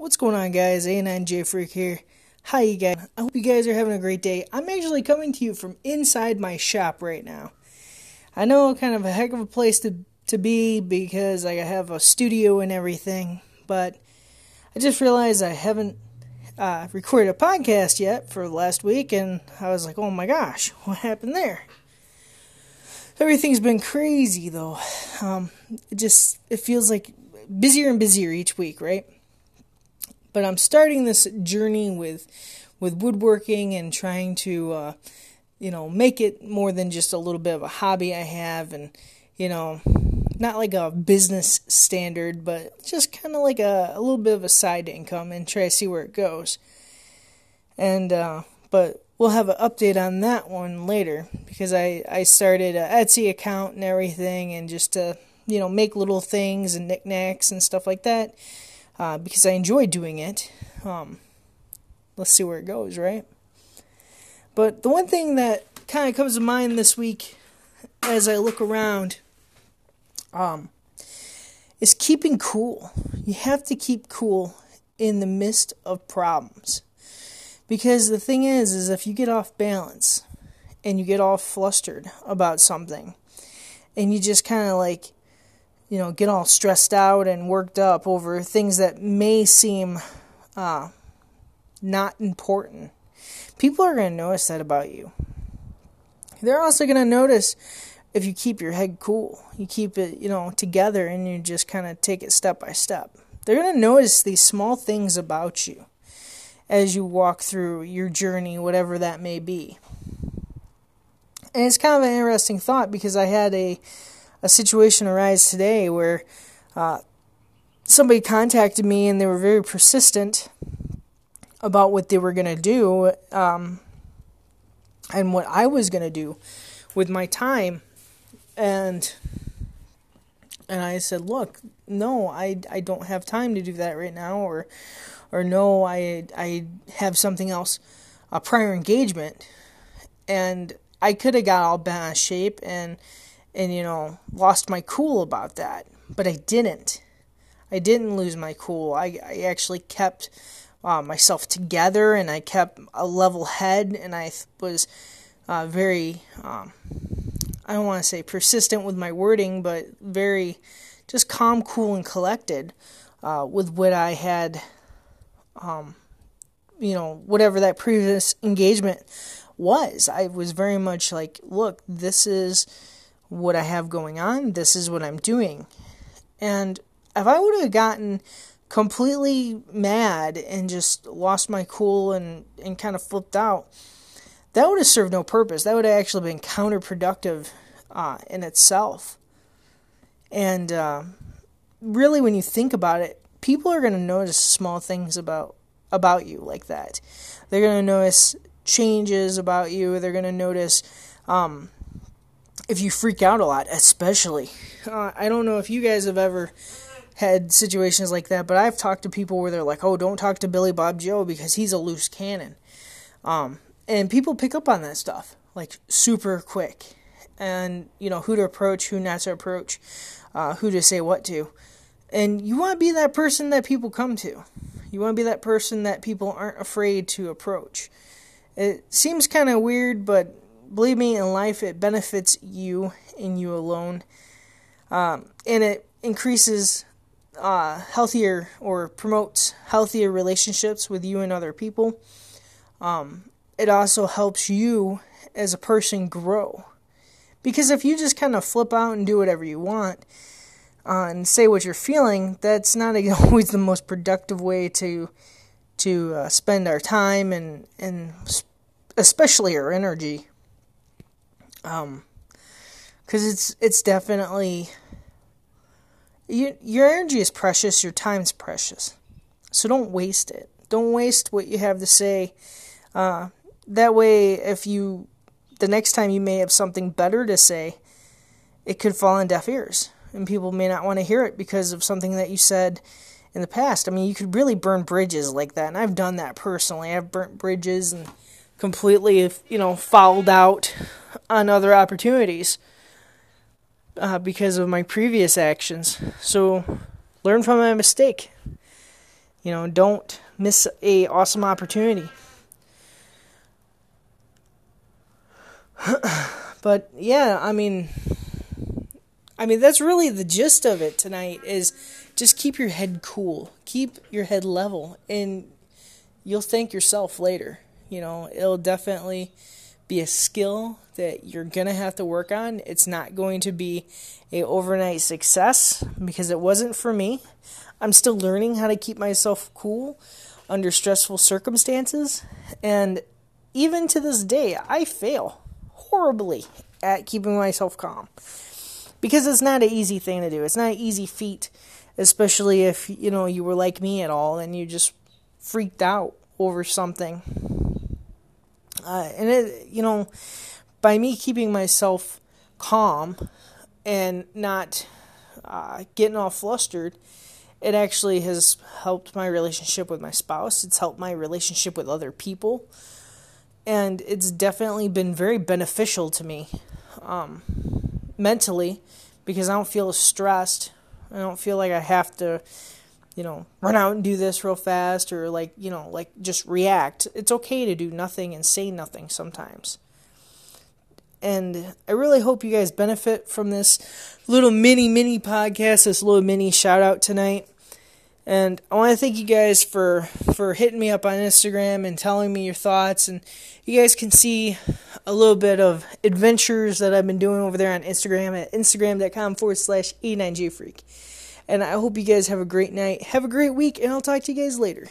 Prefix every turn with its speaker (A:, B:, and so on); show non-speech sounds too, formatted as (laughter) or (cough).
A: What's going on, guys? A9J Freak here. Hi, you guys. I hope you guys are having a great day. I'm actually coming to you from inside my shop right now. I know kind of a heck of a place to, to be because I have a studio and everything, but I just realized I haven't uh, recorded a podcast yet for last week, and I was like, oh my gosh, (laughs) what happened there? Everything's been crazy though. Um, it just it feels like busier and busier each week, right? But I'm starting this journey with with woodworking and trying to uh, you know make it more than just a little bit of a hobby I have, and you know not like a business standard, but just kind of like a, a little bit of a side income and try to see where it goes. And uh, but we'll have an update on that one later because I I started an Etsy account and everything, and just to you know make little things and knickknacks and stuff like that uh, because I enjoy doing it. Um, let's see where it goes, right? But the one thing that kind of comes to mind this week as I look around um, is keeping cool. You have to keep cool in the midst of problems. Because the thing is, is if you get off balance and you get all flustered about something and you just kind of like you know, get all stressed out and worked up over things that may seem uh, not important. People are going to notice that about you. They're also going to notice if you keep your head cool, you keep it, you know, together and you just kind of take it step by step. They're going to notice these small things about you as you walk through your journey, whatever that may be. And it's kind of an interesting thought because I had a a situation arise today where uh, somebody contacted me and they were very persistent about what they were going to do um, and what I was going to do with my time. And and I said, "Look, no, I, I don't have time to do that right now, or or no, I I have something else, a prior engagement." And I could have got all bent out of shape and and you know lost my cool about that. But i didn't. I didn't lose my cool. I, I actually kept uh, myself together and i kept a level head and i was uh, very um, i don't want to say persistent with my wording but very just calm cool and collected uh, with what i had um, you know whatever that previous engagement was. I was very much like look this is what I have going on. This is what I'm doing. And if I would have gotten completely mad and just lost my cool and, and kind of flipped out, that would have served no purpose. That would have actually been counterproductive uh, in itself. And uh, really, when you think about it, people are going to notice small things about about you like that. They're going to notice changes about you. They're going to notice um, if you freak out a lot, especially. Uh, I don't know if you guys have ever had situations like that, but I've talked to people where they're like, "Oh, don't talk to Billy Bob Joe because he's a loose cannon," um, and people pick up on that stuff like super quick, and you know who to approach, who not to approach, uh, who to say what to, and you want to be that person that people come to. You want to be that person that people aren't afraid to approach. It seems kind of weird, but believe me, in life, it benefits you and you alone. Um, and it increases uh, healthier or promotes healthier relationships with you and other people. Um, it also helps you as a person grow. Because if you just kind of flip out and do whatever you want uh, and say what you're feeling, that's not (laughs) always the most productive way to to uh, spend our time and and especially our energy. Um, because it's it's definitely you, your energy is precious, your time's precious, so don't waste it. Don't waste what you have to say. Uh, that way, if you the next time you may have something better to say, it could fall on deaf ears, and people may not want to hear it because of something that you said in the past. I mean, you could really burn bridges like that, and I've done that personally. I've burnt bridges and completely, you know, fouled out on other opportunities uh, because of my previous actions. So, learn from my mistake. You know, don't miss a awesome opportunity. (clears throat) but yeah, I mean I mean that's really the gist of it tonight is just keep your head cool. Keep your head level and you'll thank yourself later. You know, it'll definitely be a skill that you're going to have to work on. It's not going to be a overnight success because it wasn't for me. I'm still learning how to keep myself cool under stressful circumstances and even to this day I fail horribly at keeping myself calm. Because it's not an easy thing to do. It's not an easy feat, especially if, you know, you were like me at all and you just freaked out over something uh, and it, you know, by me keeping myself calm and not uh, getting all flustered, it actually has helped my relationship with my spouse. It's helped my relationship with other people. And it's definitely been very beneficial to me um, mentally because I don't feel stressed. I don't feel like I have to you know, run out and do this real fast or like, you know, like just react. It's okay to do nothing and say nothing sometimes. And I really hope you guys benefit from this little mini, mini podcast, this little mini shout out tonight. And I want to thank you guys for for hitting me up on Instagram and telling me your thoughts. And you guys can see a little bit of adventures that I've been doing over there on Instagram at instagram.com forward slash E9J Freak. And I hope you guys have a great night. Have a great week, and I'll talk to you guys later.